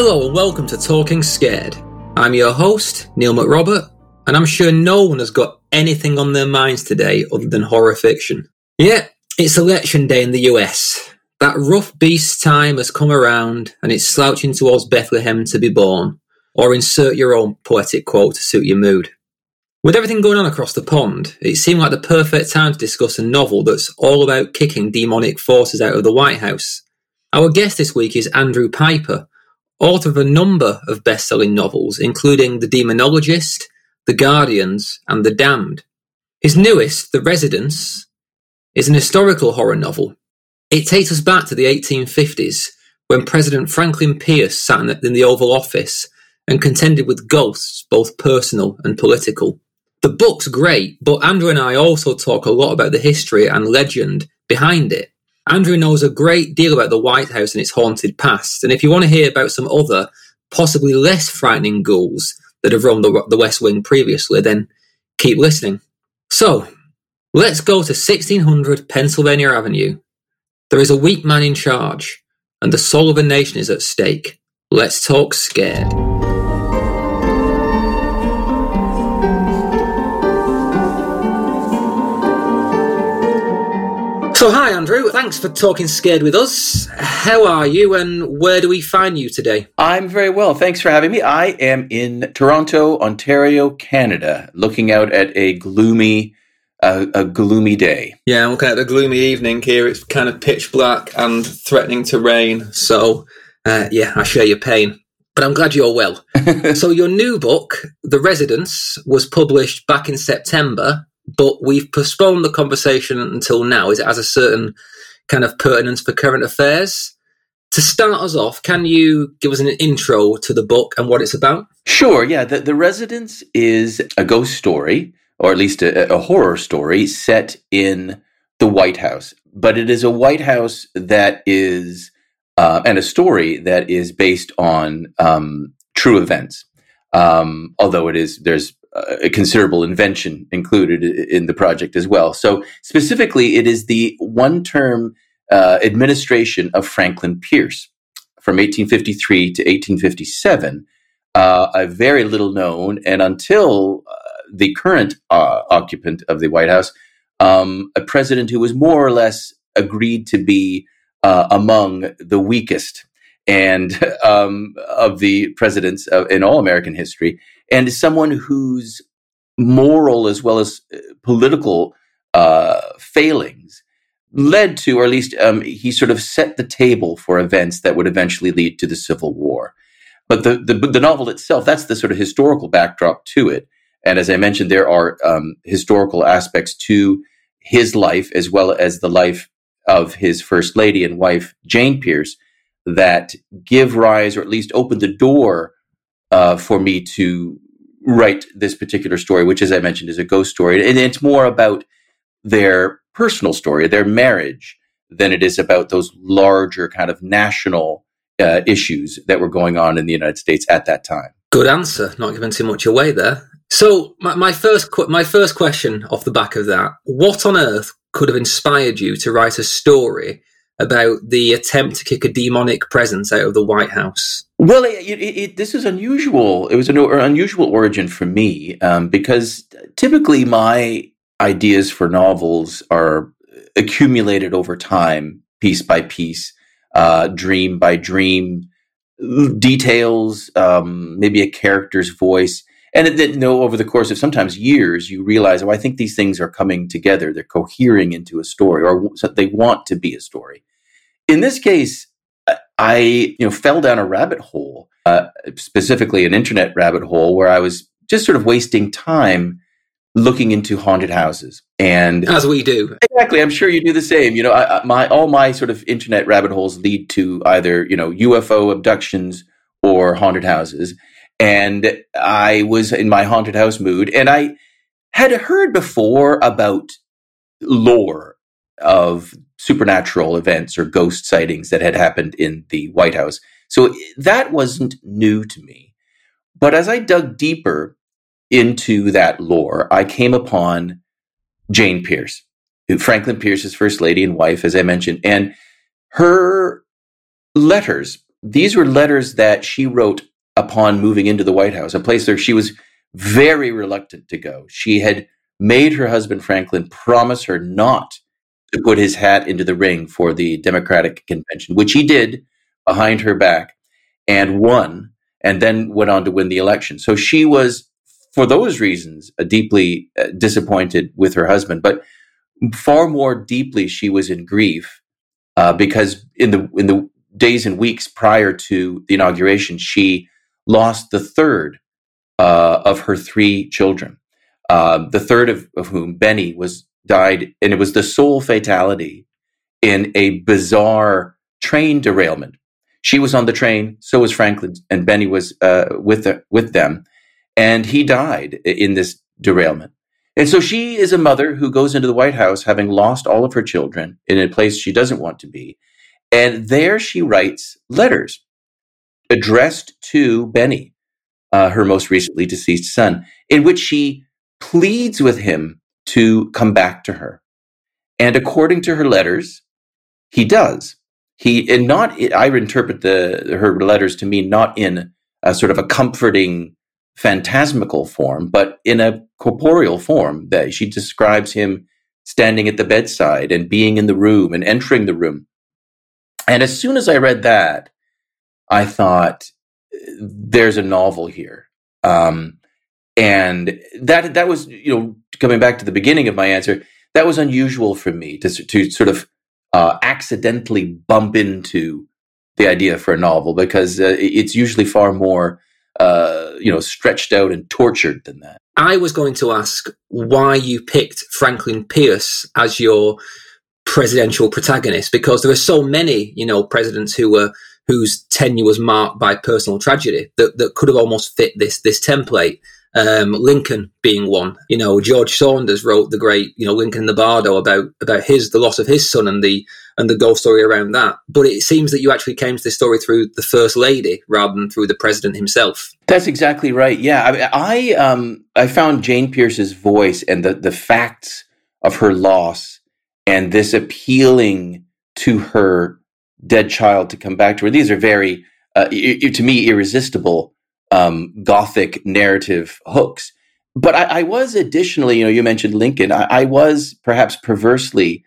Hello and welcome to Talking Scared. I'm your host, Neil McRobert, and I'm sure no one has got anything on their minds today other than horror fiction. Yeah, it's election day in the US. That rough beast time has come around and it's slouching towards Bethlehem to be born. Or insert your own poetic quote to suit your mood. With everything going on across the pond, it seemed like the perfect time to discuss a novel that's all about kicking demonic forces out of the White House. Our guest this week is Andrew Pyper, author of a number of best selling novels, including The Demonologist, The Guardians, and The Damned. His newest, The Residence, is an historical horror novel. It takes us back to the 1850s when President Franklin Pierce sat in the Oval Office and contended with ghosts, both personal and political. The book's great, but Andrew and I also talk a lot about the history and legend behind it. Andrew knows a great deal about the White House and its haunted past, and if you want to hear about some other, possibly less frightening ghouls that have roamed the, the West Wing previously, then keep listening. So, let's go to 1600 Pennsylvania Avenue. There is a weak man in charge, and the soul of a nation is at stake. Let's talk scared. So, hi, Andrew. Thanks for talking scared with us. How are you and where do we find you today? I'm very well. Thanks for having me. I am in Toronto, Ontario, Canada, looking out at a gloomy, uh, a gloomy day. Yeah, I'm looking at the gloomy evening here. It's kind of pitch black and threatening to rain. So, uh, yeah, I share your pain. But I'm glad you're well. so, your new book, The Residence, was published back in September but we've postponed the conversation until now. Is it has a certain kind of pertinence for current affairs? To start us off, can you give us an intro to the book and what it's about? Sure. Yeah. The, the Residence is a ghost story, or at least a, a horror story, set in the White House. But it is a White House that is, uh, and a story that is based on um, true events. Um, although it is, there's a considerable invention included in the project as well. So specifically, it is the one-term uh, administration of Franklin Pierce from 1853 to 1857. Uh, a very little known, and until uh, the current uh, occupant of the White House, um, a president who was more or less agreed to be uh, among the weakest and um, of the presidents of, in all American history, and someone whose moral as well as uh, political uh, failings led to, or at least um, he sort of set the table for events that would eventually lead to the Civil War. But the, the, the novel itself, that's the sort of historical backdrop to it. And as I mentioned, there are um, historical aspects to his life as well as the life of his first lady and wife, Jane Pierce, that give rise or at least open the door uh, for me to write this particular story, which, as I mentioned, is a ghost story. And it's more about their personal story, their marriage, than it is about those larger kind of national uh, issues that were going on in the United States at that time. Good answer. Not giving too much away there. So my, my first qu- my first question off the back of that: What on earth could have inspired you to write a story about the attempt to kick a demonic presence out of the White House? Well, it, it, it, this is unusual. It was an unusual origin for me um, because typically my ideas for novels are accumulated over time, piece by piece, uh, dream by dream, details, um, maybe a character's voice. And then, you know, over the course of sometimes years, you realize, oh, I think these things are coming together. They're cohering into a story, or they want to be a story. In this case, I you know fell down a rabbit hole, uh, specifically an internet rabbit hole, where I was just sort of wasting time looking into haunted houses. And as we do, exactly, I'm sure you do the same. You know, I, my all my sort of internet rabbit holes lead to either you know UFO abductions or haunted houses. And I was in my haunted house mood, and I had heard before about lore of supernatural events or ghost sightings that had happened in the White House. So that wasn't new to me. But as I dug deeper into that lore, I came upon Jane Pierce, Franklin Pierce's first lady and wife, as I mentioned, and her letters these were letters that she wrote upon moving into the White House, a place where she was very reluctant to go. She had made her husband Franklin promise her not to put his hat into the ring for the Democratic convention, which he did behind her back and won, and then went on to win the election. So she was, for those reasons, deeply uh, disappointed with her husband. But far more deeply, she was in grief uh, because in the in the days and weeks prior to the inauguration, she lost the third uh, of her three children. Uh, the third of, of whom, Benny, was died, and it was the sole fatality in a bizarre train derailment. She was on the train, so was Franklin, and Benny was uh, with the, with them, and he died in this derailment. And so she is a mother who goes into the White House having lost all of her children in a place she doesn't want to be. And there she writes letters addressed to Benny, uh, her most recently deceased son, in which she pleads with him to come back to her. And according to her letters, he does. He and not I interpret the her letters to mean not in a sort of a comforting phantasmical form, but in a corporeal form that she describes him standing at the bedside and being in the room and entering the room. And as soon as I read that, I thought there's a novel here. Um, and that that was you know coming back to the beginning of my answer that was unusual for me to to sort of uh, accidentally bump into the idea for a novel because uh, it's usually far more uh, you know stretched out and tortured than that. I was going to ask why you picked Franklin Pierce as your presidential protagonist because there are so many you know presidents who were whose tenure was marked by personal tragedy that, that could have almost fit this this template um, Lincoln being one. You know, George Saunders wrote the great, you know, Lincoln in the Bardo about about his the loss of his son and the and the ghost story around that. But it seems that you actually came to this story through the first lady rather than through the president himself. That's exactly right. Yeah, I I, um, I found Jane Pierce's voice and the the facts of her loss and this appealing to her dead child to come back to her. These are very uh, to me irresistible um, gothic narrative hooks. But I, I, was additionally, you know, you mentioned Lincoln. I, I, was perhaps perversely,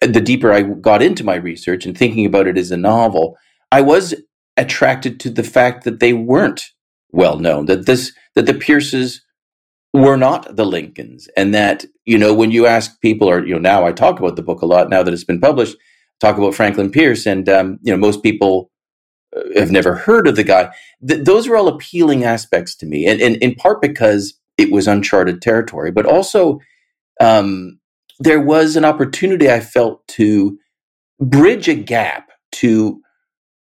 the deeper I got into my research and thinking about it as a novel, I was attracted to the fact that they weren't well known. That this, that the Pierces were not the Lincolns, and that you know, when you ask people, or you know, now I talk about the book a lot now that it's been published, talk about Franklin Pierce, and um, you know, most people have never heard of the guy. Th- those are all appealing aspects to me, and, and, in part because it was uncharted territory, but also um, there was an opportunity I felt to bridge a gap to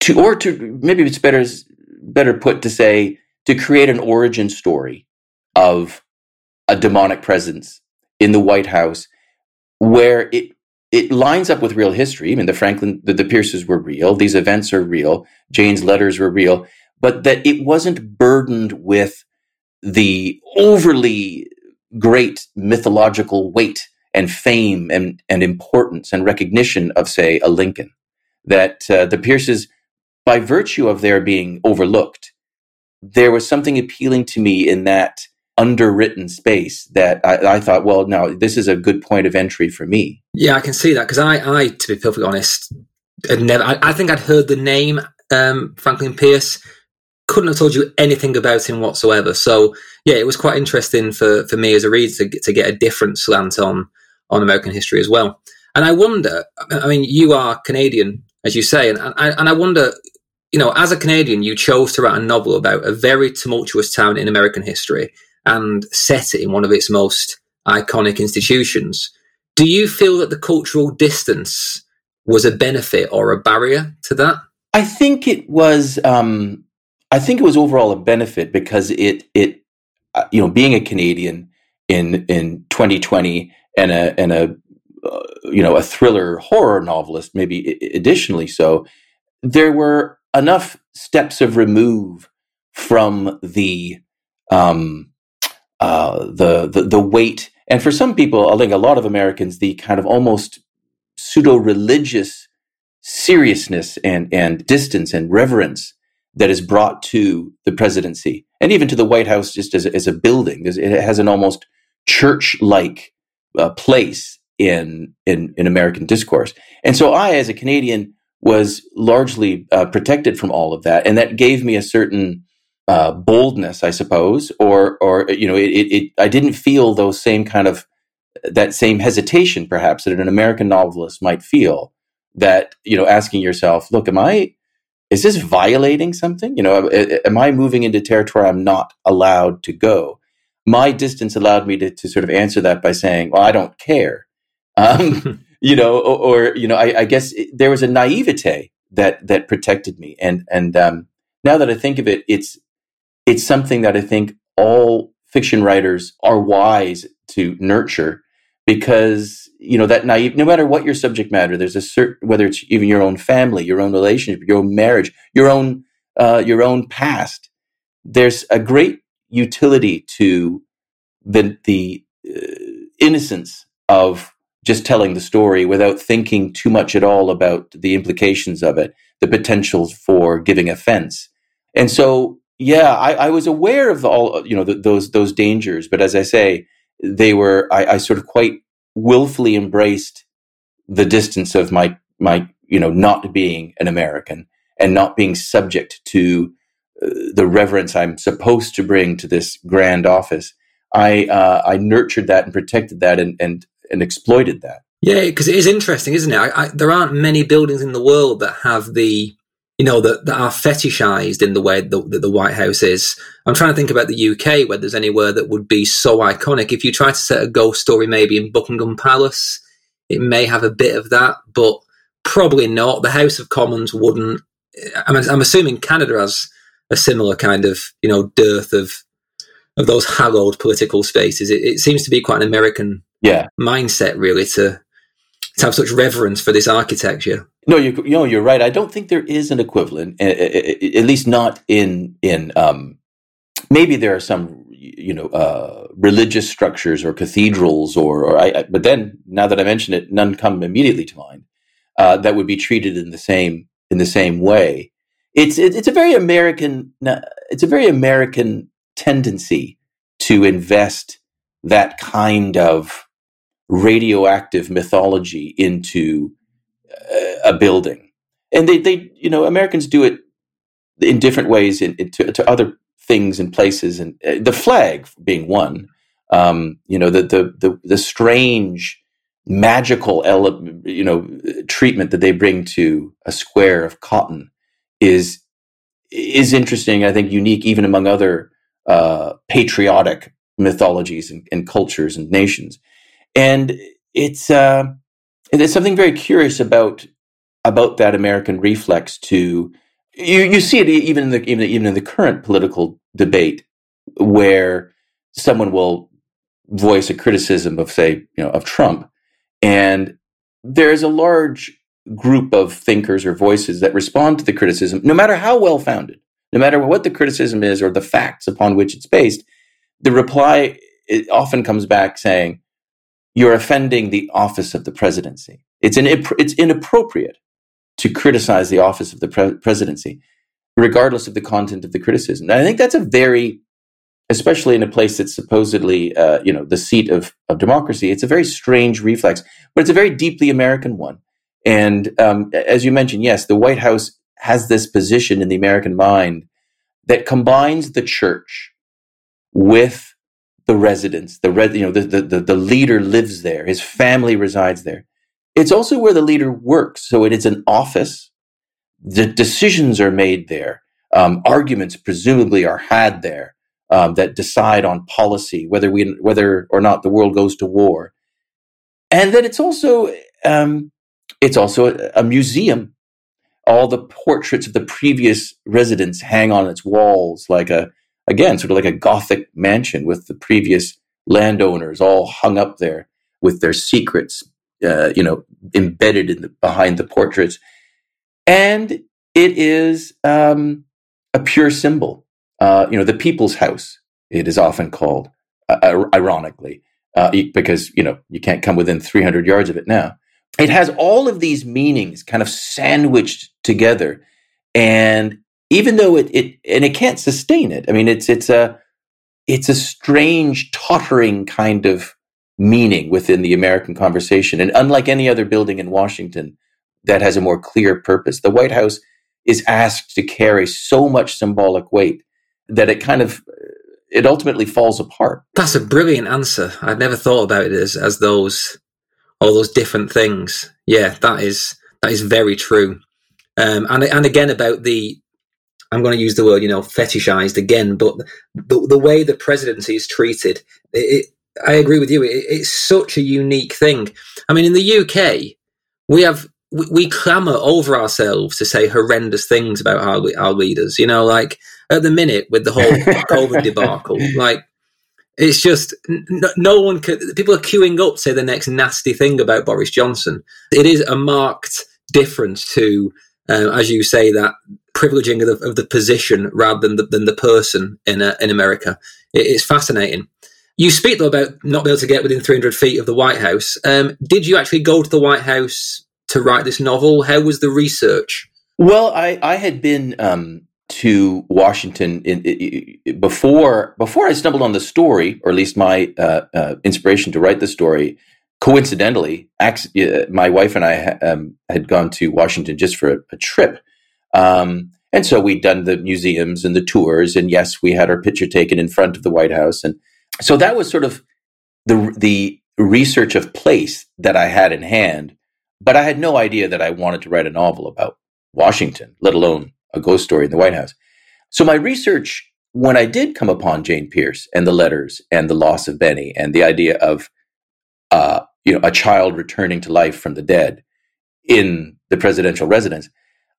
to or to maybe it's better better put to say to create an origin story of a demonic presence in the White House where it it lines up with real history. I mean, the Franklin, the, the Pierces were real. These events are real. Jane's letters were real, but that it wasn't burdened with the overly great mythological weight and fame and, and importance and recognition of, say, a Lincoln. That uh, the Pierces, by virtue of their being overlooked, there was something appealing to me in that underwritten space that I, I, thought, well, no, this is a good point of entry for me. Yeah, I can see that because I, I, to be perfectly honest, had never. I, I think I'd heard the name um, Franklin Pierce, couldn't have told you anything about him whatsoever. So yeah, it was quite interesting for for me as a reader to get, to get a different slant on on American history as well. And I wonder, I mean, you are Canadian, as you say, and I, and I wonder, you know, as a Canadian, you chose to write a novel about a very tumultuous town in American history and set it in one of its most iconic institutions. Do you feel that the cultural distance was a benefit or a barrier to that? I think it was. Um, I think it was overall a benefit because it it uh, you know being a Canadian in in 2020 and a and a uh, you know a thriller horror novelist maybe additionally so there were enough steps of remove from the um, uh, the, the the weight, and for some people, I think a lot of Americans, the kind of almost pseudo religious seriousness and, and distance and reverence that is brought to the presidency and even to the White House just as a, as a building. It has an almost church like uh, place in, in, in American discourse. And so I, as a Canadian, was largely uh, protected from all of that. And that gave me a certain uh, boldness, I suppose, or, or, you know, it, it, it, I didn't feel those same kind of, that same hesitation perhaps that an American novelist might feel that, you know, asking yourself, look, am I, is this violating something? You know, am I moving into territory I'm not allowed to go? My distance allowed me to, to sort of answer that by saying, well, I don't care. Um, you know, or, or you know, I, I, guess there was a naivete that, that protected me. And, and, um, now that I think of it, it's, it's something that I think all fiction writers are wise to nurture because you know that naive no matter what your subject matter there's a certain whether it's even your own family your own relationship your own marriage your own uh, your own past there's a great utility to the the uh, innocence of just telling the story without thinking too much at all about the implications of it the potentials for giving offense. And so yeah i, I was aware of all you know the, those those dangers but as i say they were I, I sort of quite willfully embraced the distance of my my you know not being an American and not being subject to uh, the reverence I'm supposed to bring to this grand office. I uh, I nurtured that and protected that and and and exploited that. Yeah, because it is interesting, isn't it? I, I, there aren't many buildings in the world that have the you know, that, that are fetishized in the way that, that, the White House is. I'm trying to think about the UK, where there's anywhere that would be so iconic. If you try to set a ghost story maybe in Buckingham Palace, it may have a bit of that, but probably not. The House of Commons wouldn't. I'm, I'm assuming Canada has a similar kind of, you know, dearth of of those hallowed political spaces. It, it seems to be quite an American yeah. mindset, really, to to have such reverence for this architecture. No, you, you know, you're right. I don't think there is an equivalent, at least not in in. Um, maybe there are some, you know, uh, religious structures or cathedrals, or, or I, but then now that I mention it, none come immediately to mind uh, that would be treated in the same in the same way. It's it, it's a very American. It's a very American tendency to invest that kind of radioactive mythology into a building. And they, they, you know, Americans do it in different ways in, in to, to, other things and places, and uh, the flag being one. Um, you know, the, the the the strange magical ele- you know treatment that they bring to a square of cotton is is interesting. I think unique even among other uh, patriotic mythologies and, and, cultures and nations and it's uh, there's something very curious about about that American reflex to you you see it even in the even, even in the current political debate where someone will voice a criticism of say you know of Trump. And there's a large group of thinkers or voices that respond to the criticism no matter how well founded no matter what the criticism is or the facts upon which it's based the reply often comes back saying you're offending the office of the presidency. It's, an, it's inappropriate to criticize the office of the pre- presidency, regardless of the content of the criticism. And I think that's a very, especially in a place that's supposedly, uh, you know, the seat of, of democracy, it's a very strange reflex, but it's a very deeply American one. And um, as you mentioned, yes, the White House has this position in the American mind that combines the church with the residence, the you know, the, the, the leader lives there. His family resides there. It's also where the leader works. So it is an office. The decisions are made there. Um, arguments presumably are had there um, that decide on policy, whether we, whether or not the world goes to war. And then it's also, um, it's also a, a museum. All the portraits of the previous residents hang on its walls like a, again, sort of like a Gothic mansion with the previous landowners all hung up there with their secrets, uh, you know, embedded in the, behind the portraits. And it is um, a pure symbol. Uh, you know, the people's house, it is often called, uh, ironically, uh, because, you know, you can't come within 300 yards of it now. it has all of these meanings kind of sandwiched together. And even though it, it and it can't sustain it, I mean, it's it's a it's a strange, tottering kind of meaning within the American conversation. And unlike any other building in Washington that has a more clear purpose, the White House is asked to carry so much symbolic weight that it kind of it ultimately falls apart. That's a brilliant answer. I'd never thought about it as as those all those different things. Yeah, that is that is very true. Um, and and again about the I'm going to use the word you know fetishized again, but the the way the presidency is treated, it, it, I agree with you. It, it's such a unique thing. I mean, in the UK, we have we, we clamor over ourselves to say horrendous things about our our leaders. You know, like at the minute with the whole COVID debacle. Like, it's just no, no one can. People are queuing up to say the next nasty thing about Boris Johnson. It is a marked difference to, uh, as you say, that privileging of the, of the position rather than the, than the person in uh, in America. It, it's fascinating. You speak though about not being able to get within 300 feet of the White House. Um, did you actually go to the White House to write this novel? How was the research? Well, I, I had been um, to Washington in, in, before before I stumbled on the story, or at least my uh, uh, inspiration to write the story. Coincidentally, my wife and I um, had gone to Washington just for a, a trip, um, and so we'd done the museums and the tours, and yes, we had our picture taken in front of the White House, and so that was sort of the the research of place that I had in hand. But I had no idea that I wanted to write a novel about Washington, let alone a ghost story in the White House. So my research, when I did come upon Jane Pierce and the letters and the loss of Benny and the idea of, uh, you know, a child returning to life from the dead in the presidential residence,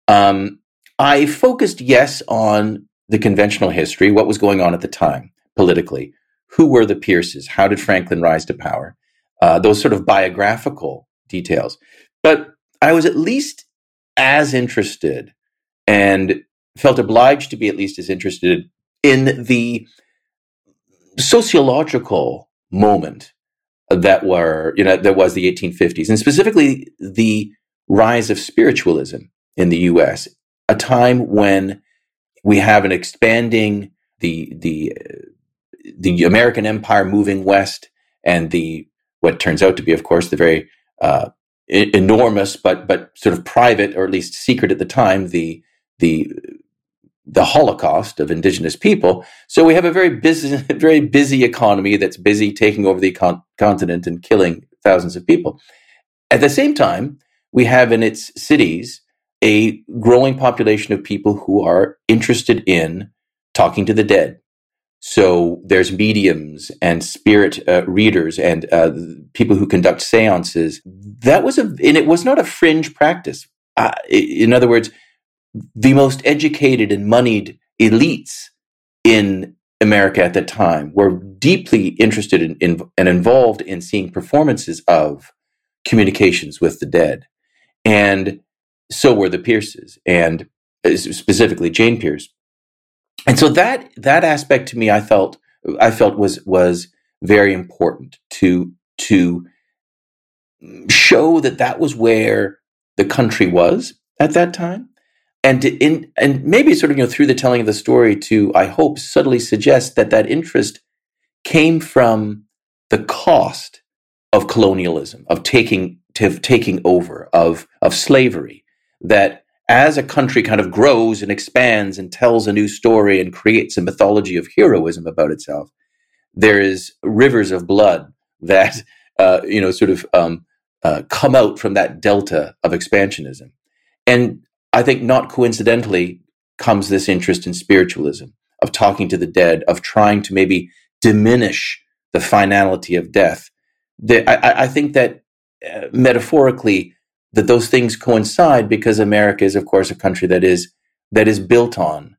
um, I focused yes on the conventional history, what was going on at the time politically, who were the Pierces, how did Franklin rise to power, uh, those sort of biographical details. But I was at least as interested and felt obliged to be at least as interested in the sociological moment that were you know that was the 1850s and specifically the rise of spiritualism in the US a time when we have an expanding the the the American empire moving west and the what turns out to be of course the very uh, enormous but but sort of private or at least secret at the time the the the Holocaust of indigenous people. So we have a very busy, very busy economy that's busy taking over the con- continent and killing thousands of people. At the same time, we have in its cities a growing population of people who are interested in talking to the dead. So there's mediums and spirit uh, readers and uh, people who conduct seances. That was a, and it was not a fringe practice. Uh, in other words, the most educated and moneyed elites in America at the time were deeply interested in, in, and involved in seeing performances of communications with the dead. And so were the Pierces, and uh, specifically Jane Pierce. And so that that aspect to me, I felt I felt was was very important to to show that that was where the country was at that time and in and maybe sort of you know through the telling of the story to i hope subtly suggest that that interest came from the cost of colonialism of taking taking over of of slavery that as a country kind of grows and expands and tells a new story and creates a mythology of heroism about itself there is rivers of blood that uh, you know sort of um, uh, come out from that delta of expansionism and I think not coincidentally comes this interest in spiritualism, of talking to the dead, of trying to maybe diminish the finality of death. The, I, I, think that uh, metaphorically, that those things coincide because America is, of course, a country that is that is built on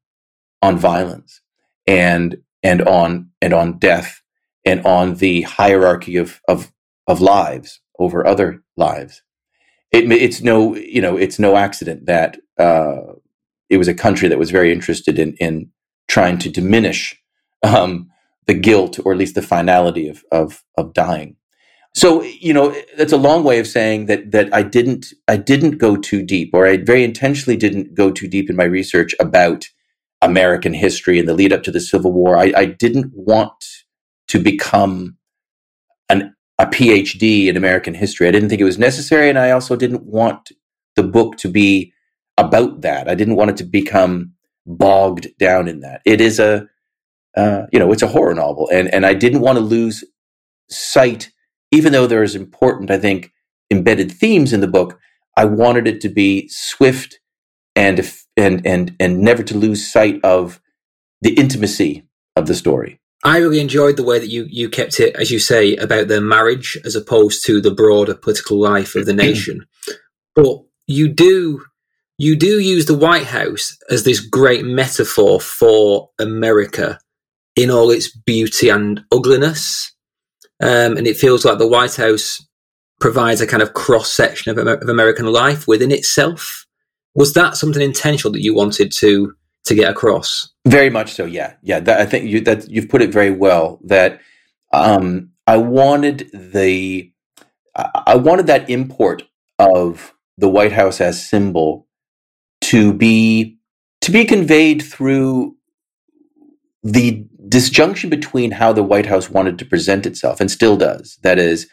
on violence and and on and on death and on the hierarchy of of of lives over other lives it, it's no you know it's no accident that uh, it was a country that was very interested in in trying to diminish um, the guilt or at least the finality of of, of dying. So you know that's a long way of saying that that I didn't I didn't go too deep, or I very intentionally didn't go too deep in my research about American history and the lead up to the Civil War. I, I didn't want to become an a PhD in American history. I didn't think it was necessary, and I also didn't want the book to be about that. I didn't want it to become bogged down in that. It is a uh, you know it's a horror novel, and and I didn't want to lose sight, even though there is important, I think, embedded themes in the book. I wanted it to be swift and and and and never to lose sight of the intimacy of the story. I really enjoyed the way that you you kept it, as you say, about their marriage as opposed to the broader political life of the nation. but you do you do use the White House as this great metaphor for America in all its beauty and ugliness, um, and it feels like the White House provides a kind of cross section of, of American life within itself. Was that something intentional that you wanted to to get across? Very much so. Yeah, yeah. That, I think you that you've put it very well. That um, I wanted the I wanted that import of the White House as symbol to be to be conveyed through the disjunction between how the White House wanted to present itself and still does. That is,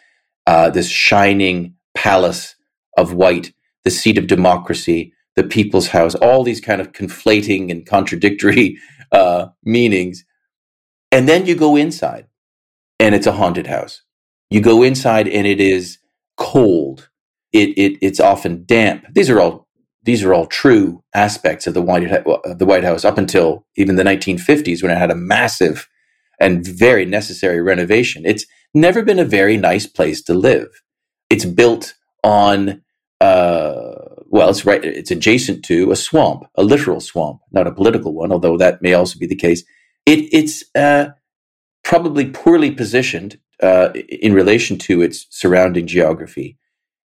uh, this shining palace of white, the seat of democracy, the people's house, all these kind of conflating and contradictory uh, meanings. And then you go inside and it's a haunted house. You go inside and it is cold. It, it it's often damp. These are all these are all true aspects of the White of the White House up until even the 1950s when it had a massive and very necessary renovation. It's never been a very nice place to live. It's built on uh, well, it's right. It's adjacent to a swamp, a literal swamp, not a political one, although that may also be the case. It, it's uh, probably poorly positioned uh, in relation to its surrounding geography,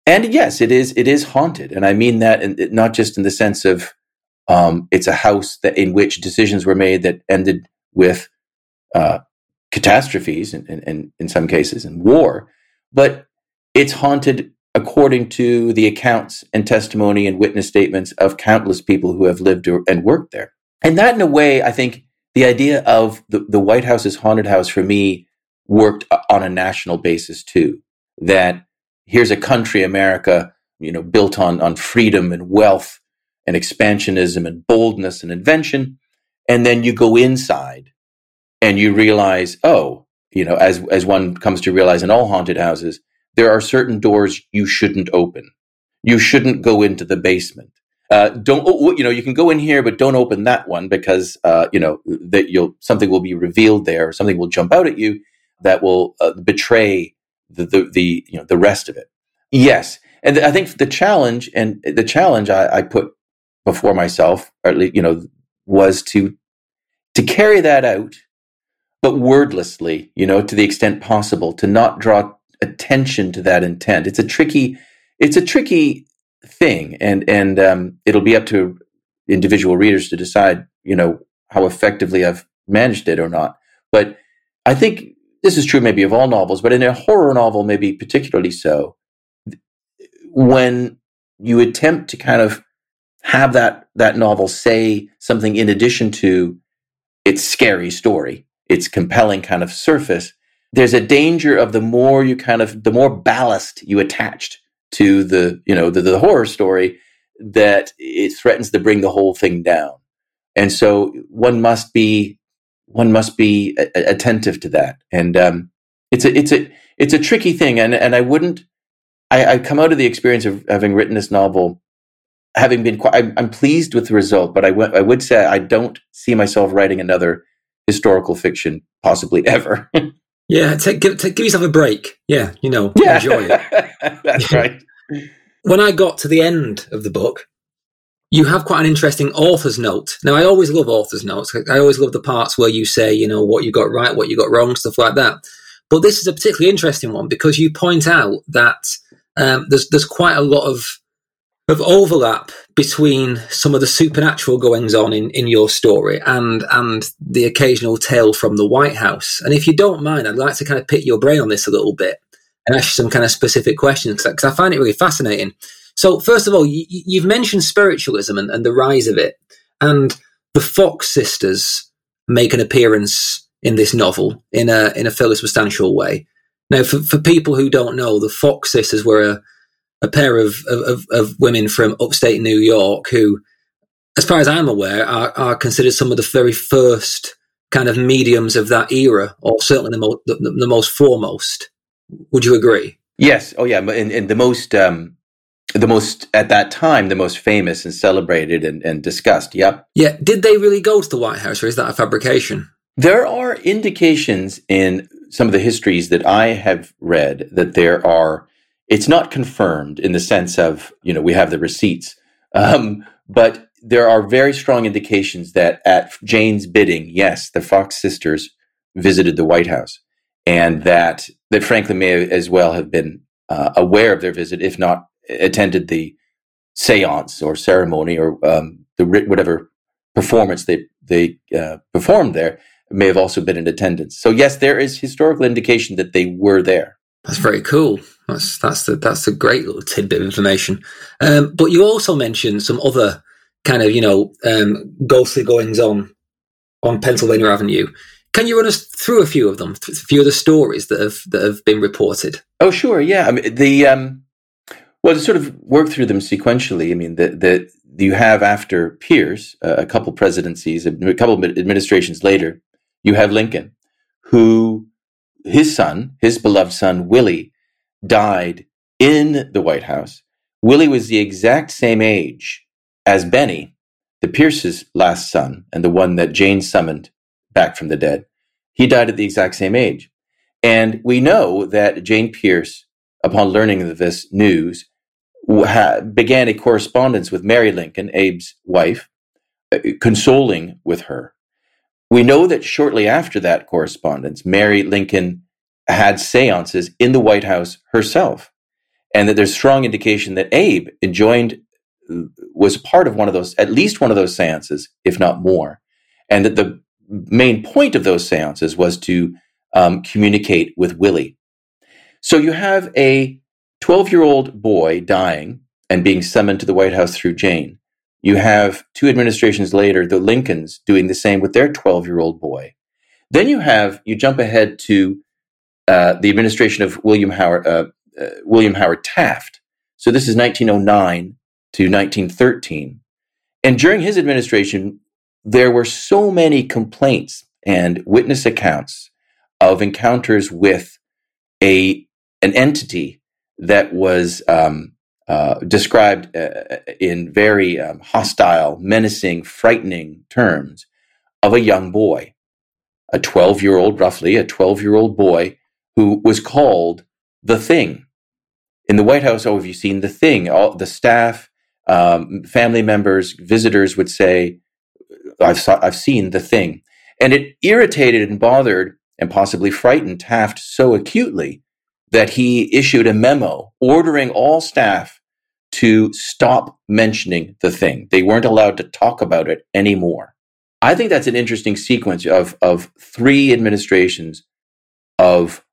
and yes, it is. It is haunted, and I mean that, in, not just in the sense of um, it's a house that in which decisions were made that ended with uh, catastrophes, and in, in some cases, and war, but it's haunted according to the accounts and testimony and witness statements of countless people who have lived and worked there. And that, in a way, I think the idea of the, the White House's haunted house for me worked on a national basis too. That here's a country, America, you know, built on, on freedom and wealth and expansionism and boldness and invention. And then you go inside and you realize, oh, you know, as, as one comes to realize in all haunted houses, there are certain doors you shouldn't open. You shouldn't go into the basement. Uh, don't oh, you know? You can go in here, but don't open that one because uh, you know that you'll something will be revealed there. Something will jump out at you that will uh, betray the, the, the you know the rest of it. Yes, and I think the challenge and the challenge I, I put before myself, or at least you know, was to to carry that out, but wordlessly. You know, to the extent possible, to not draw attention to that intent. It's a tricky, it's a tricky thing, and and um, it'll be up to individual readers to decide, you know, how effectively I've managed it or not. But I think this is true maybe of all novels, but in a horror novel, maybe particularly so. When you attempt to kind of have that that novel say something in addition to its scary story, its compelling kind of surface, there's a danger of the more you kind of the more ballast you attached to the you know the, the horror story that it threatens to bring the whole thing down and so one must be one must be a- attentive to that and um, it's a it's a it's a tricky thing and and i wouldn't i i come out of the experience of having written this novel having been quite I'm, I'm pleased with the result but I, w- I would say i don't see myself writing another historical fiction possibly ever Yeah, take, give, take, give yourself a break. Yeah, you know, yeah. enjoy it. That's right. When I got to the end of the book, you have quite an interesting author's note. Now, I always love author's notes. I always love the parts where you say, you know, what you got right, what you got wrong, stuff like that. But this is a particularly interesting one because you point out that um, there's there's quite a lot of of overlap between some of the supernatural goings on in, in your story and and the occasional tale from the White House. And if you don't mind, I'd like to kind of pick your brain on this a little bit and ask you some kind of specific questions because I find it really fascinating. So, first of all, you, have mentioned spiritualism and, and the rise of it, and the Fox sisters make an appearance in this novel in a in a fairly substantial way. Now, for, for people who don't know, the Fox sisters were a, a pair of, of, of women from upstate New York who, as far as I'm aware, are, are considered some of the very first kind of mediums of that era, or certainly the, mo- the, the most foremost. Would you agree? Yes. Oh, yeah. And, and the most, um, the most at that time, the most famous and celebrated and, and discussed. Yep. Yeah. Did they really go to the White House, or is that a fabrication? There are indications in some of the histories that I have read that there are. It's not confirmed in the sense of you know we have the receipts, um, but there are very strong indications that at Jane's bidding, yes, the Fox sisters visited the White House, and that that Franklin may as well have been uh, aware of their visit, if not attended the séance or ceremony or um, the whatever performance they they uh, performed there may have also been in attendance. So yes, there is historical indication that they were there. That's very cool. That's that's the that's a great little tidbit of information. Um, but you also mentioned some other kind of you know um, ghostly goings on on Pennsylvania Avenue. Can you run us through a few of them, a few of the stories that have that have been reported? Oh, sure, yeah. I mean, the um, well, to sort of work through them sequentially. I mean, that that you have after Pierce, uh, a couple presidencies, a couple administrations later, you have Lincoln, who his son, his beloved son Willie, died in the White House. Willie was the exact same age as Benny, the Pierce's last son, and the one that Jane summoned back from the dead. He died at the exact same age. And we know that Jane Pierce, upon learning of this news, began a correspondence with Mary Lincoln, Abe's wife, uh, consoling with her. We know that shortly after that correspondence, Mary Lincoln had seances in the White House herself, and that there's strong indication that Abe joined, uh, was part of one of those, at least one of those seances, if not more, and that the main point of those seances was to um, communicate with Willie. So you have a 12 year old boy dying and being summoned to the White House through Jane. You have two administrations later, the Lincolns doing the same with their 12 year old boy. Then you have, you jump ahead to uh, the administration of William Howard, uh, uh, William Howard Taft. So this is 1909 to 1913. And during his administration, there were so many complaints and witness accounts of encounters with a an entity that was um, uh, described uh, in very um, hostile, menacing, frightening terms of a young boy, a 12 year old, roughly, a 12 year old boy who was called the Thing. In the White House, oh, have you seen the Thing? All the staff, um, family members, visitors would say, I've, saw, I've seen the Thing. And it irritated and bothered and possibly frightened Taft so acutely that he issued a memo ordering all staff to stop mentioning the thing. They weren't allowed to talk about it anymore. I think that's an interesting sequence of, of three administrations of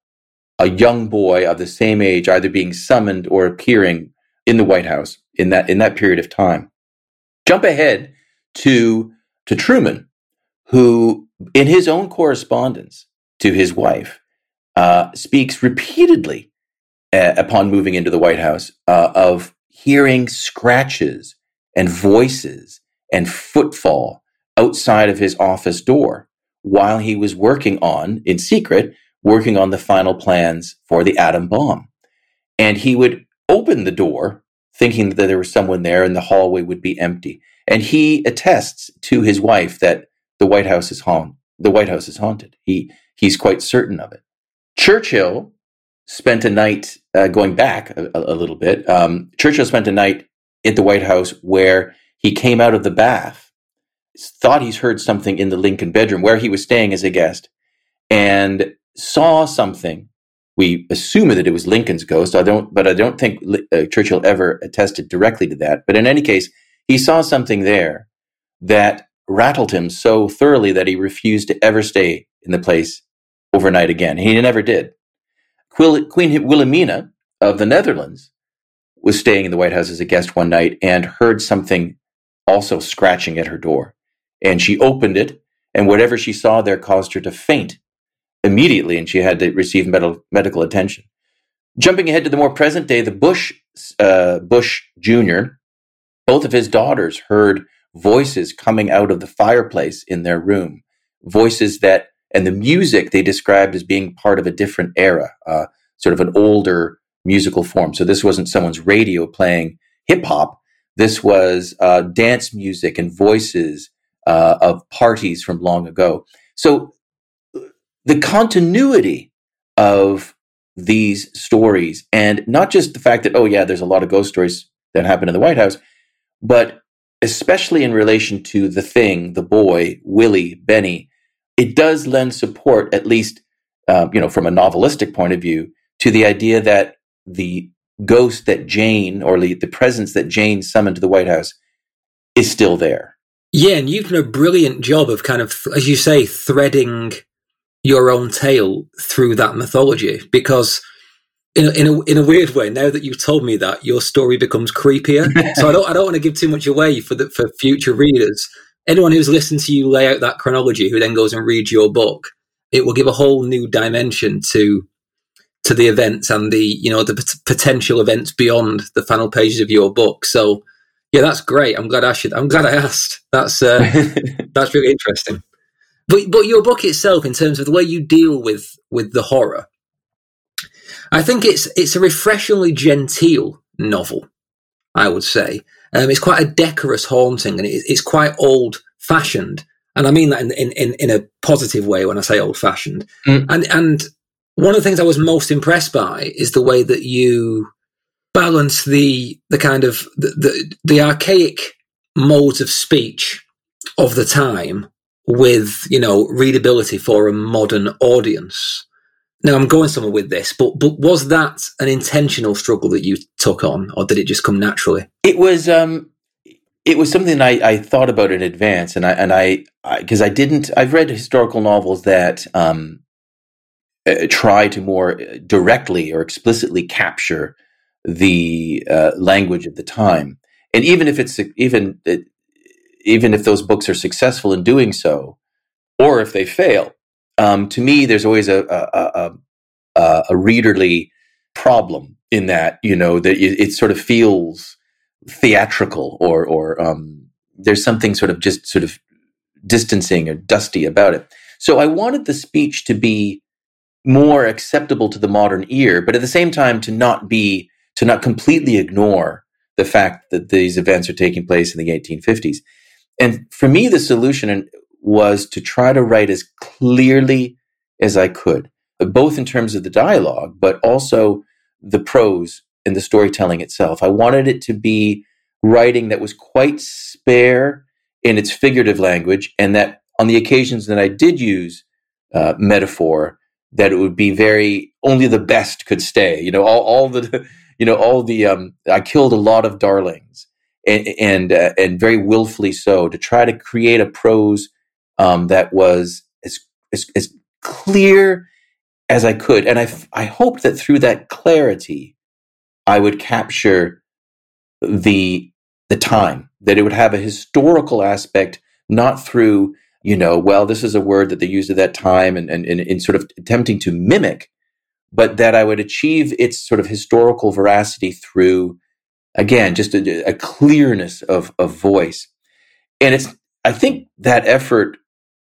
a young boy of the same age either being summoned or appearing in the White House in that in that period of time. Jump ahead to to Truman, who in his own correspondence to his wife uh, speaks repeatedly uh, upon moving into the White House uh, of hearing scratches and voices and footfall outside of his office door while he was working on, in secret, working on the final plans for the atom bomb. And he would open the door thinking that there was someone there and the hallway would be empty. And he attests to his wife that the White House is haunted. The White House is haunted. He he's quite certain of it. Churchill spent a night uh, going back a, a little bit. Um, Churchill spent a night at the White House where he came out of the bath, thought he's heard something in the Lincoln bedroom where he was staying as a guest, and saw something. We assume that it was Lincoln's ghost. I don't, but I don't think uh, Churchill ever attested directly to that. But in any case, he saw something there that rattled him so thoroughly that he refused to ever stay in the place overnight again. He never did. Queen Wilhelmina of the Netherlands was staying in the White House as a guest one night and heard something also scratching at her door. And she opened it, and whatever she saw there caused her to faint immediately, and she had to receive med- medical attention. Jumping ahead to the more present day, the Bush, uh, Bush Jr., both of his daughters heard voices coming out of the fireplace in their room, voices that, and the music they described as being part of a different era, uh, sort of an older musical form. So this wasn't someone's radio playing hip hop. This was uh, dance music and voices uh, of parties from long ago. So the continuity of these stories, and not just the fact that, oh, yeah, there's a lot of ghost stories that happen in the White House, but especially in relation to the thing, the boy, Willie, Benny, it does lend support, at least, uh, you know, from a novelistic point of view, to the idea that the ghost that Jane or the, the presence that Jane summoned to the White House is still there. Yeah, and you've done a brilliant job of kind of, as you say, threading your own tale through that mythology because in a, in a, in a weird way now that you've told me that your story becomes creepier so i don't i don't want to give too much away for the for future readers anyone who's listened to you lay out that chronology who then goes and reads your book it will give a whole new dimension to to the events and the you know the p- potential events beyond the final pages of your book. So yeah, that's great. I'm glad I should. I'm glad I asked. That's uh, that's really interesting. But but your book itself, in terms of the way you deal with with the horror, I think it's it's a refreshingly genteel novel. I would say um, it's quite a decorous haunting, and it, it's quite old fashioned. And I mean that in, in, in, a positive way when I say old fashioned. Mm. And and one of the things I was most impressed by is the way that you balance the the kind of the, the, the archaic modes of speech of the time with you know readability for a modern audience. Now I'm going somewhere with this, but but was that an intentional struggle that you took on, or did it just come naturally? It was um, it was something I, I thought about in advance, and I and I because I, I, didn't. I've read historical novels that um, uh, try to more directly or explicitly capture the uh, language of the time. And even if it's even uh, even if those books are successful in doing so, or if they fail, um, to me, there's always a a, a, a readerly problem in that you know that it, it sort of feels theatrical or or um, there's something sort of just sort of distancing or dusty about it. So I wanted the speech to be more acceptable to the modern ear, but at the same time to not be to not completely ignore the fact that these events are taking place in the 1850s. And for me, the solution was to try to write as clearly as I could, both in terms of the dialogue, but also the prose and the storytelling itself. I wanted it to be writing that was quite spare in its figurative language, and that on the occasions that I did use uh, metaphor, that it would be very only the best could stay. You know, all, all the you know all the um, I killed a lot of darlings and and, uh, and very willfully so to try to create a prose um, that was as, as, as clear as I could, and I I hoped that through that clarity, I would capture the the time that it would have a historical aspect, not through you know, well, this is a word that they used at that time and, and, in sort of attempting to mimic, but that I would achieve its sort of historical veracity through, again, just a, a clearness of, of voice. And it's, I think that effort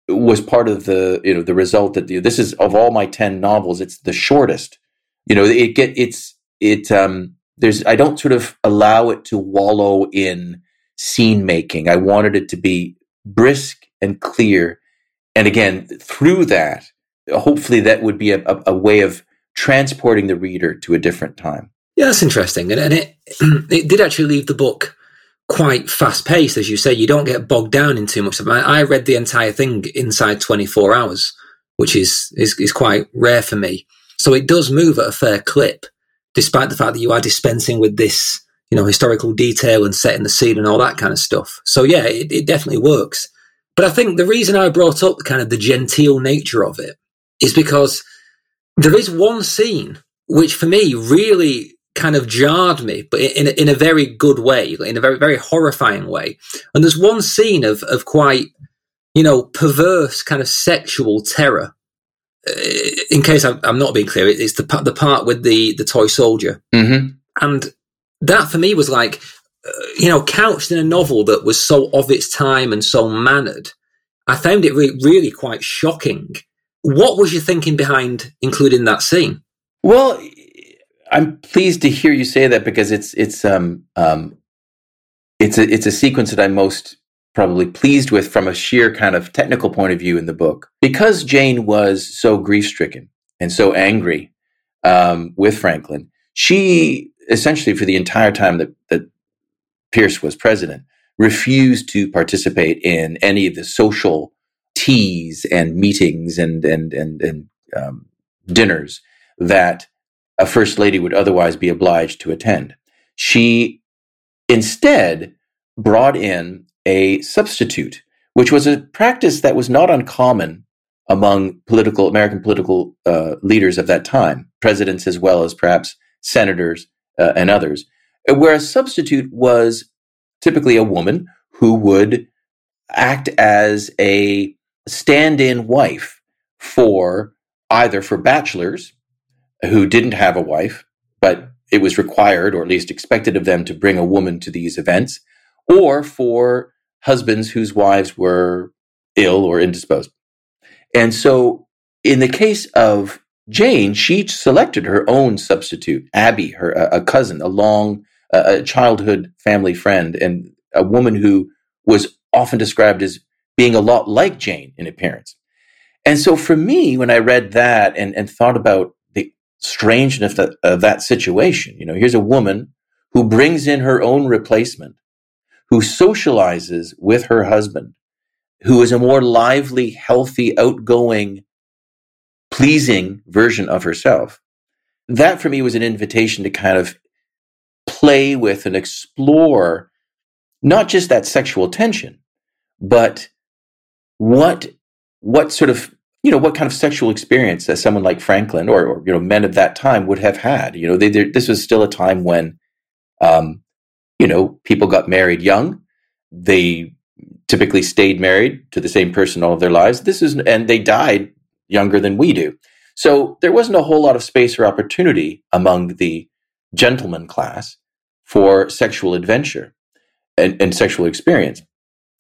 was part of the, you know, the result that this is of all my 10 novels, it's the shortest. You know, it get, it's, it, um, there's, I don't sort of allow it to wallow in scene making. I wanted it to be brisk and clear. And again, through that, hopefully that would be a, a, a way of transporting the reader to a different time. Yeah, that's interesting. And, and it, it did actually leave the book quite fast paced, as you say. You don't get bogged down in too much. I, I read the entire thing inside 24 hours, which is, is, is quite rare for me. So it does move at a fair clip, despite the fact that you are dispensing with this, you know, historical detail and setting the scene and all that kind of stuff. So yeah, it, it definitely works. But I think the reason I brought up kind of the genteel nature of it is because there is one scene which for me really kind of jarred me, but in a, in a very good way, in a very very horrifying way. And there's one scene of of quite you know perverse kind of sexual terror. Uh, in case I'm, I'm, not being clear, it's the the part with the the toy soldier, mm-hmm. and that for me was like uh, you know couched in a novel that was so of its time and so mannered. I found it re- really quite shocking. What was your thinking behind including that scene? Well, I'm pleased to hear you say that because it's it's um um it's a it's a sequence that I'm most probably pleased with from a sheer kind of technical point of view in the book because Jane was so grief stricken and so angry um, with Franklin. She essentially for the entire time that that Pierce was president refused to participate in any of the social teas and meetings and and and and um, dinners that a first lady would otherwise be obliged to attend. She instead brought in a substitute, which was a practice that was not uncommon among political American political uh, leaders of that time, presidents as well as perhaps senators uh, and others, where a substitute was typically a woman who would act as a stand-in wife for either for bachelors who didn't have a wife, but it was required or at least expected of them to bring a woman to these events, or for husbands whose wives were ill or indisposed. And so, in the case of Jane, she selected her own substitute, Abby, her a cousin, a long a childhood family friend, and a woman who was often described as being a lot like Jane in appearance. And so, for me, when I read that and, and thought about strangeness of, that situation. You know, here's a woman who brings in her own replacement, who socializes with her husband, who is a more lively, healthy, outgoing, pleasing version of herself. That for me was an invitation to kind of play with and explore not just that sexual tension, but what what sort of you know what kind of sexual experience that someone like Franklin or, or you know men of that time would have had. You know, they, this was still a time when, um, you know, people got married young. They typically stayed married to the same person all of their lives. This is and they died younger than we do. So there wasn't a whole lot of space or opportunity among the gentleman class for sexual adventure and, and sexual experience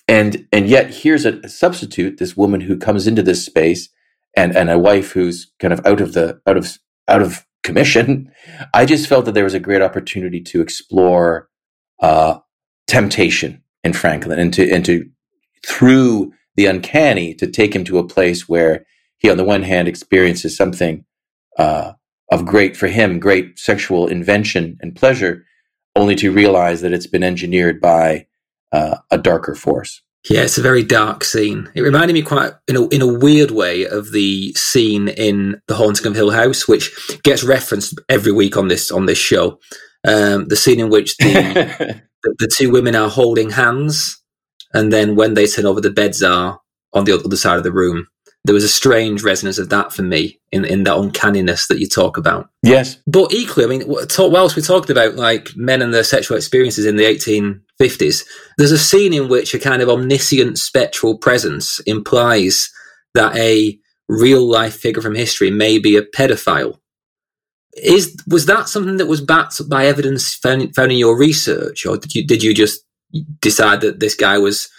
and and yet here's a, substitute this woman who comes into this space and and a wife who's kind of out of the out of out of commission. I just felt that there was a great opportunity to explore uh, temptation in franklin and to and to through the uncanny to take him to a place where he on the one hand experiences something uh, of great for him great sexual invention and pleasure only to realize that it's been engineered by uh, a darker force. Yeah, it's a very dark scene. It reminded me quite, in a, in a weird way, of the scene in The Haunting of Hill House, which gets referenced every week on this on this show. Um, the scene in which the, the, the two women are holding hands, and then when they turn over, the beds are on the other side of the room there was a strange resonance of that for me in, in that uncanniness that you talk about. Yes. But equally, I mean, talk, whilst we talked about like men and their sexual experiences in the 1850s, there's a scene in which a kind of omniscient spectral presence implies that a real life figure from history may be a pedophile. Is was that something that was backed by evidence found, found in your research, or did you did you just decide that this guy was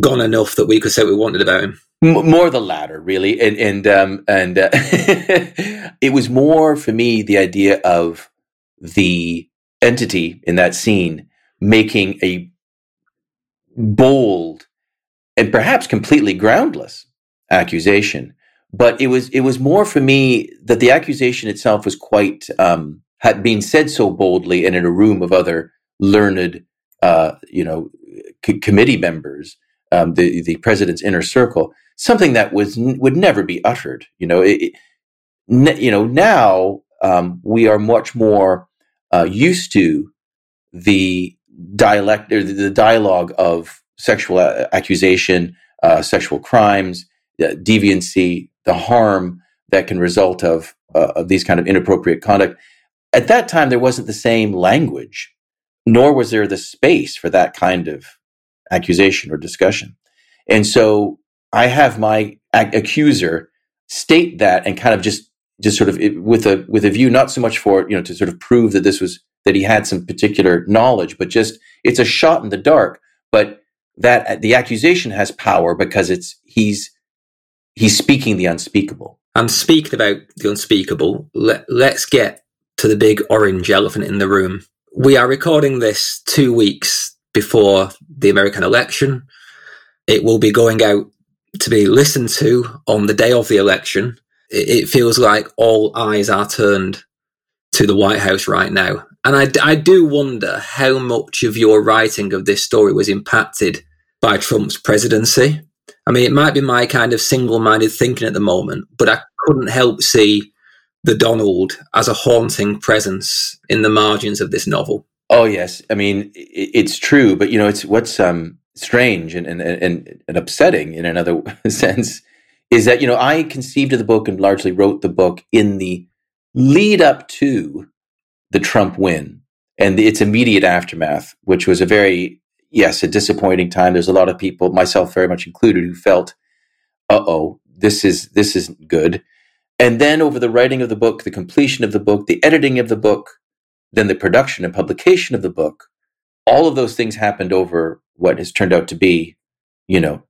gone enough that we could say what we wanted about him? More the latter, really, and and um, and uh, it was more for me the idea of the entity in that scene making a bold and perhaps completely groundless accusation, but it was it was more for me that the accusation itself was quite um, had been said so boldly and in a room of other learned, uh, you know, c- committee members, um, the the president's inner circle something that was would never be uttered. You know, it, you know now um, we are much more uh, used to the dialect or the dialogue of sexual accusation, uh, sexual crimes, uh, deviancy, the harm that can result of uh, of these kind of inappropriate conduct. At that time, there wasn't the same language, nor was there the space for that kind of accusation or discussion. And so I have my accuser state that and kind of just just sort of with a with a view not so much for you know to sort of prove that this was that he had some particular knowledge, but just it's a shot in the dark. But that uh, the accusation has power because it's he's he's speaking the unspeakable. And speaking about the unspeakable, let, let's get to the big orange elephant in the room. We are recording this two weeks before the American election. It will be going out to be listened to on the day of the election. It, it feels like all eyes are turned to the White House right now. And I, I do wonder how much of your writing of this story was impacted by Trump's presidency. I mean, it might be my kind of single minded thinking at the moment, but I couldn't help see the Donald as a haunting presence in the margins of this novel. Oh yes, I mean it's true, but you know it's what's um, strange and, and and and upsetting in another sense is that you know I conceived of the book and largely wrote the book in the lead up to the Trump win and its immediate aftermath, which was a very yes a disappointing time. There's a lot of people, myself very much included, who felt, uh oh, this is this isn't good. And then over the writing of the book, the completion of the book, the editing of the book, then the production and publication of the book, all of those things happened over what has turned out to be, you know,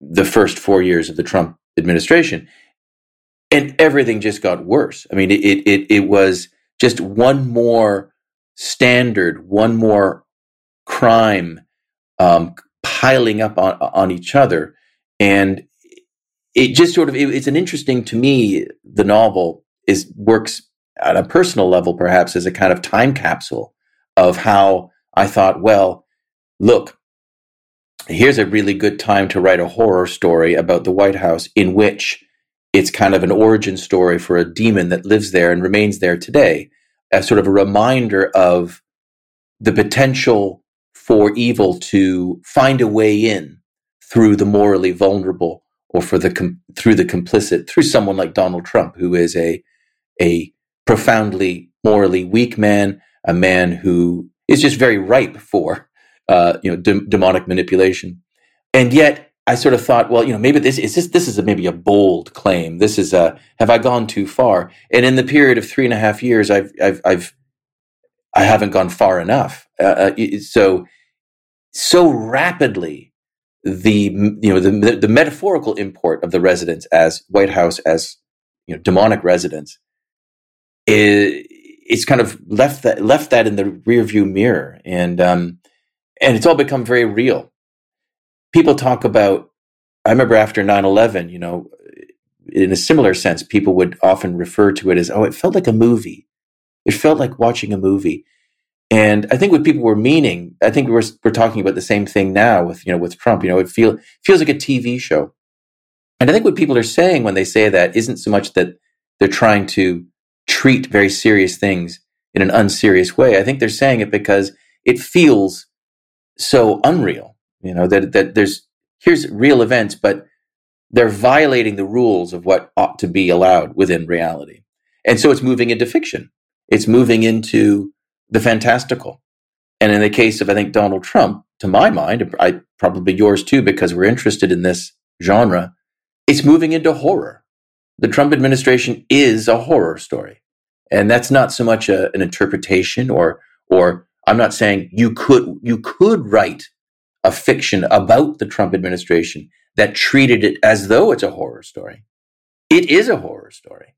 the first four years of the Trump administration. And everything just got worse. I mean, it, it, it was just one more standard, one more crime um, piling up on, on each other. And it just sort of, it, it's an interesting to me, the novel is works at a personal level, perhaps as a kind of time capsule of how I thought, well, look, here's a really good time to write a horror story about the White House in which it's kind of an origin story for a demon that lives there and remains there today, as sort of a reminder of the potential for evil to find a way in through the morally vulnerable or for the com- through the complicit through someone like Donald Trump who is a a profoundly morally weak man, a man who is just very ripe for uh, you know de- demonic manipulation. And yet, I sort of thought, well, you know, maybe this is this this is a, maybe a bold claim. This is a have I gone too far? And in the period of three and a half years, I've I've, I've I haven't gone far enough. Uh, uh so so rapidly the you know the the metaphorical import of the residents as White House as you know demonic residents is it's kind of left that left that in the rearview mirror, and um, and it's all become very real. People talk about. I remember after 9-11, you know, in a similar sense, people would often refer to it as, "Oh, it felt like a movie. It felt like watching a movie." And I think what people were meaning, I think we're we're talking about the same thing now with you know with Trump. You know, it feel feels like a TV show. And I think what people are saying when they say that isn't so much that they're trying to treat very serious things in an unserious way. I think they're saying it because it feels so unreal, you know, that, that there's, here's real events, but they're violating the rules of what ought to be allowed within reality. And so it's moving into fiction. It's moving into the fantastical. And in the case of, I think, Donald Trump, to my mind, I probably yours too, because we're interested in this genre, it's moving into horror the Trump administration is a horror story. And that's not so much a, an interpretation or or I'm not saying you could you could write a fiction about the Trump administration that treated it as though it's a horror story. It is a horror story.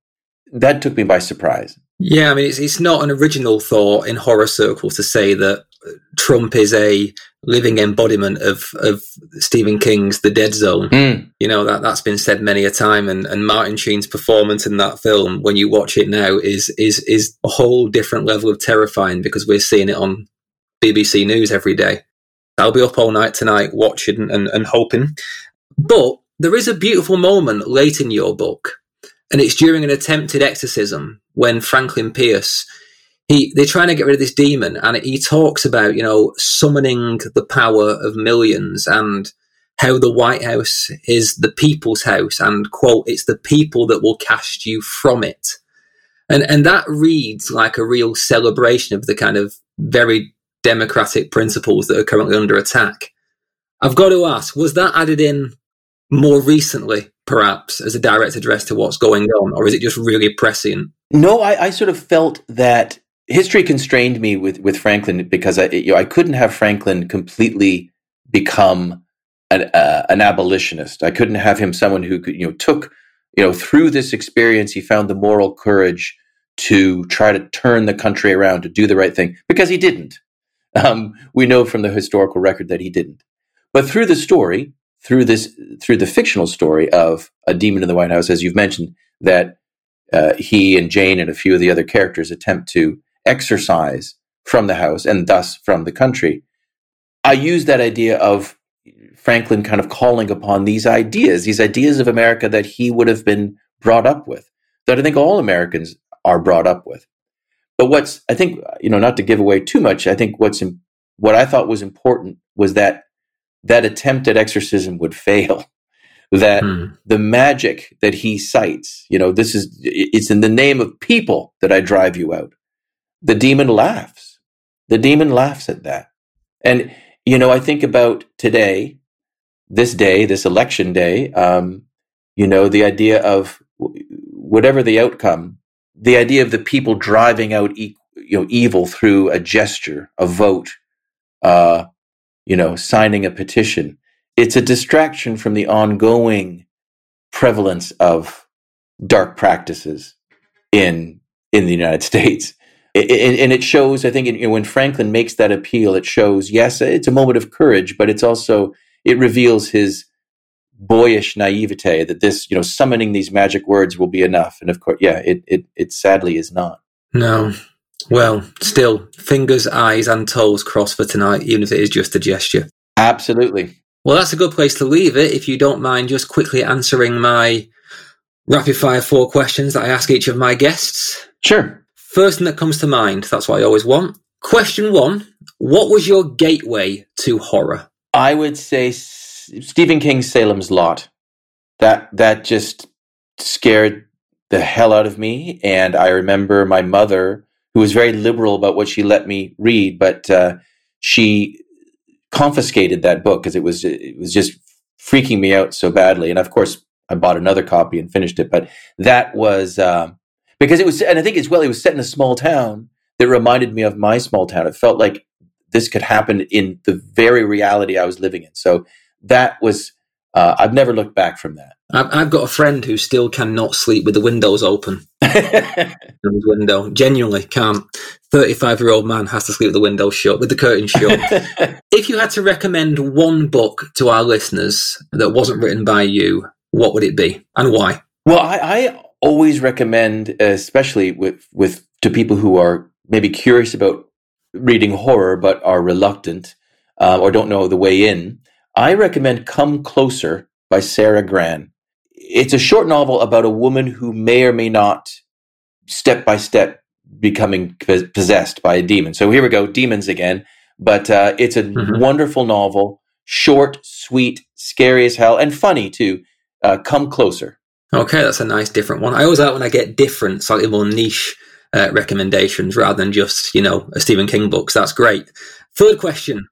That took me by surprise. Yeah, I mean, it's, it's not an original thought in horror circles to say that Trump is a living embodiment of of Stephen King's The Dead Zone. Mm. You know that that's been said many a time, and and Martin Sheen's performance in that film, when you watch it now, is is is a whole different level of terrifying because we're seeing it on BBC News every day. I'll be up all night tonight watching and, and hoping. But there is a beautiful moment late in your book, and it's during an attempted exorcism when Franklin Pierce he they're trying to get rid of this demon and he talks about you know summoning the power of millions and how the White House is the people's house and quote, it's the people that will cast you from it. And, and that reads like a real celebration of the kind of very democratic principles that are currently under attack. I've got to ask, was that added in more recently, perhaps, as a direct address to what's going on, or is it just really pressing? No, I, I sort of felt that history constrained me with, with Franklin because I, you know, I couldn't have Franklin completely become an, uh, an abolitionist. I couldn't have him someone who could, you know, took, you know, through this experience, he found the moral courage to try to turn the country around, to do the right thing, because he didn't. Um, we know from the historical record that he didn't. But through the story, through this, through the fictional story of a demon in the White House, as you've mentioned, that uh, he and Jane and a few of the other characters attempt to exorcise from the house and thus from the country. I use that idea of Franklin kind of calling upon these ideas, these ideas of America that he would have been brought up with, that I think all Americans are brought up with. But what's, I think, you know, not to give away too much, I think what's, what I thought was important was that that attempt at exorcism would fail. That hmm. the magic that he cites, you know, this is, it's in the name of people that I drive you out. The demon laughs. The demon laughs at that. And, you know, I think about today, this day, this election day, um, you know, the idea of whatever the outcome, the idea of the people driving out e- you know evil through a gesture, a vote, uh, you know, signing a petition. It's a distraction from the ongoing prevalence of dark practices in in the United States. It, and it shows, I think, you know, when Franklin makes that appeal, it shows, yes, it's a moment of courage, but it's also, it reveals his boyish naivete that this, you know, summoning these magic words will be enough. And of course, yeah, it, it, it sadly is not. No. Well, still, fingers, eyes, and toes crossed for tonight, even if it is just a gesture. Absolutely. Well, that's a good place to leave it. If you don't mind just quickly answering my rapid fire four questions that I ask each of my guests. Sure. First thing that comes to mind, that's what I always want. Question one What was your gateway to horror? I would say Stephen King's Salem's Lot. That that just scared the hell out of me. And I remember my mother, who was very liberal about what she let me read, but uh, she confiscated that book because it was it was just freaking me out so badly. And of course, I bought another copy and finished it. But that was uh, because it was, and I think as well, it was set in a small town that reminded me of my small town. It felt like this could happen in the very reality I was living in. So that was uh, I've never looked back from that. I've, got a friend who still cannot sleep with the windows open. window genuinely can't. Thirty-five-year-old man has to sleep with the window shut, with the curtain shut. if you had to recommend one book to our listeners that wasn't written by you, what would it be, and why? Well, I, I always recommend, especially with with to people who are maybe curious about reading horror but are reluctant uh, or don't know the way in. I recommend Come Closer by Sara Gran. It's a short novel about a woman who may or may not, step by step, becoming possessed by a demon. So here we go, demons again. But uh, it's a mm-hmm. wonderful novel, short, sweet, scary as hell, and funny too. Uh, Come Closer. Okay, that's a nice different one. I always like when I get different, slightly more niche uh, recommendations rather than just, you know, a Stephen King book. So that's great. Third question.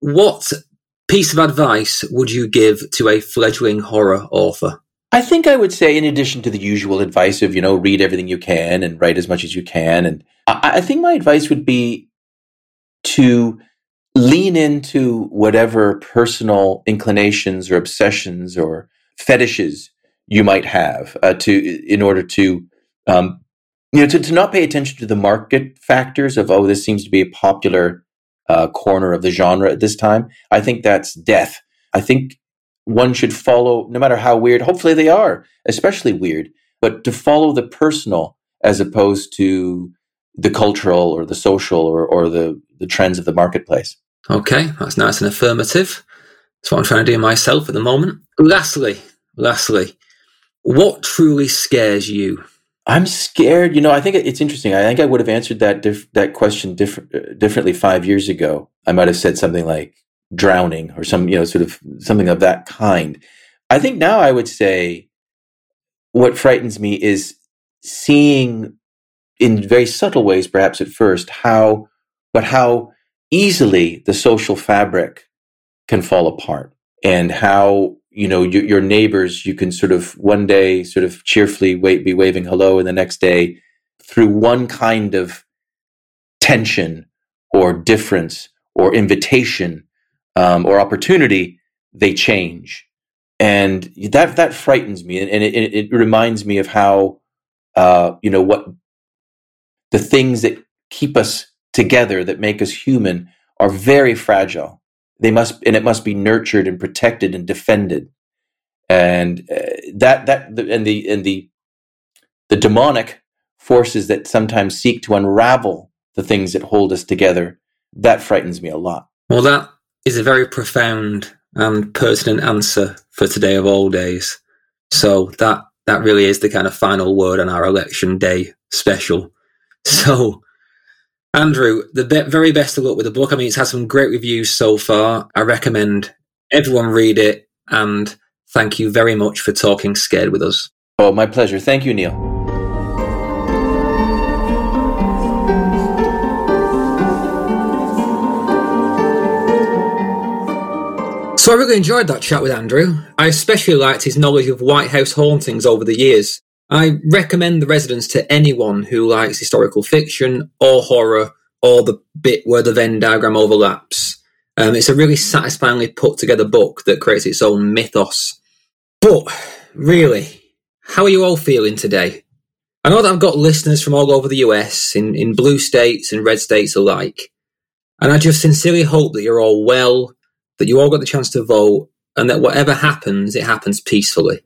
What piece of advice would you give to a fledgling horror author? I think I would say, in addition to the usual advice of, you know, read everything you can and write as much as you can. And I, I think my advice would be to lean into whatever personal inclinations or obsessions or fetishes you might have uh, to in order to um, you know to, to not pay attention to the market factors of oh this seems to be a popular uh, corner of the genre at this time. I think that's death. I think one should follow, no matter how weird, hopefully they are, especially weird, but to follow the personal as opposed to the cultural or the social or, or the, the trends of the marketplace. Okay, that's nice and affirmative. That's what I'm trying to do myself at the moment. Lastly, lastly, what truly scares you? I'm scared. You know, I think it's interesting. I think I would have answered that dif- that question diff- uh, differently five years ago. I might have said something like, drowning or some, you know, sort of something of that kind. I think now I would say what frightens me is seeing in very subtle ways, perhaps at first, how, but how easily the social fabric can fall apart and how you know your, your, neighbors you can sort of one day sort of cheerfully wait, be waving hello and the next day through one kind of tension or difference or invitation um, or opportunity they change. And that that frightens me. And, it, it, reminds me of how uh, you know what the things that keep us together that make us human are very fragile they must and it must be nurtured and protected and defended. And uh, that that and the and the the demonic forces that sometimes seek to unravel the things that hold us together that frightens me a lot. Well that is a very profound and pertinent answer for today of all days. So that that really is the kind of final word on our election day special. So Andrew, the be- very best of luck with the book. I mean, it's had some great reviews so far. I recommend everyone read it, and thank you very much for talking scared with us. Oh, my pleasure. Thank you, Neil. So I really enjoyed that chat with Andrew. I especially liked his knowledge of White House hauntings over the years. I recommend The Residence to anyone who likes historical fiction or horror or the bit where the Venn diagram overlaps. Um, it's a really satisfyingly put together book that creates its own mythos. But really, how are you all feeling today? I know that I've got listeners from all over the US, in, in blue states and red states alike. And I just sincerely hope that you're all well, that you all got the chance to vote, and that whatever happens, it happens peacefully.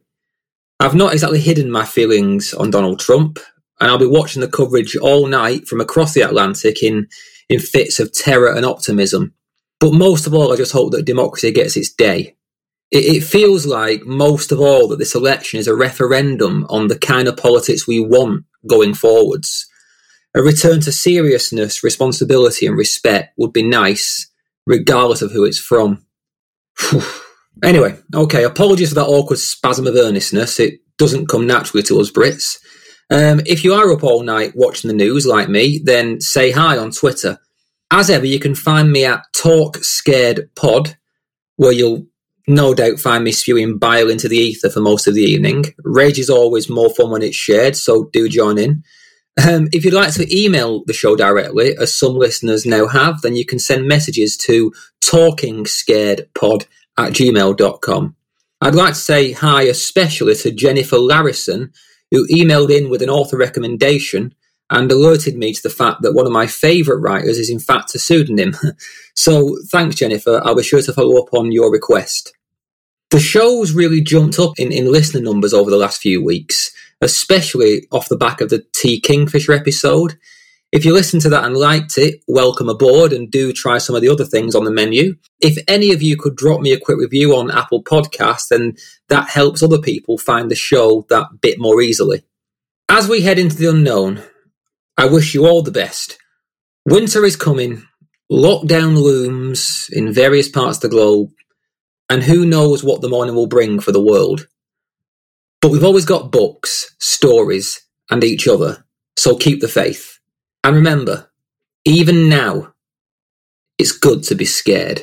I've not exactly hidden my feelings on Donald Trump, and I'll be watching the coverage all night from across the Atlantic in, in fits of terror and optimism. But most of all, I just hope that democracy gets its day. It, it feels like, most of all, that this election is a referendum on the kind of politics we want going forwards. A return to seriousness, responsibility, and respect would be nice, regardless of who it's from. Anyway, okay, apologies for that awkward spasm of earnestness. It doesn't come naturally to us Brits. Um, if you are up all night watching the news like me, then say hi on Twitter. As ever, you can find me at Talk Scared Pod, where you'll no doubt find me spewing bile into the ether for most of the evening. Rage is always more fun when it's shared, so do join in. Um, if you'd like to email the show directly, as some listeners now have, then you can send messages to talkingscaredpod at gmail.com. I'd like to say hi especially to Jennifer Larrison, who emailed in with an author recommendation and alerted me to the fact that one of my favourite writers is in fact a pseudonym. so thanks, Jennifer. I'll be sure to follow up on your request. The show's really jumped up in, in listener numbers over the last few weeks, especially off the back of the T. Kingfisher episode. If you listened to that and liked it, welcome aboard and do try some of the other things on the menu. If any of you could drop me a quick review on Apple Podcasts, then that helps other people find the show that bit more easily. As we head into the unknown, I wish you all the best. Winter is coming, lockdown looms in various parts of the globe, and who knows what the morning will bring for the world. But we've always got books, stories, and each other, so keep the faith. And remember, even now, it's good to be scared.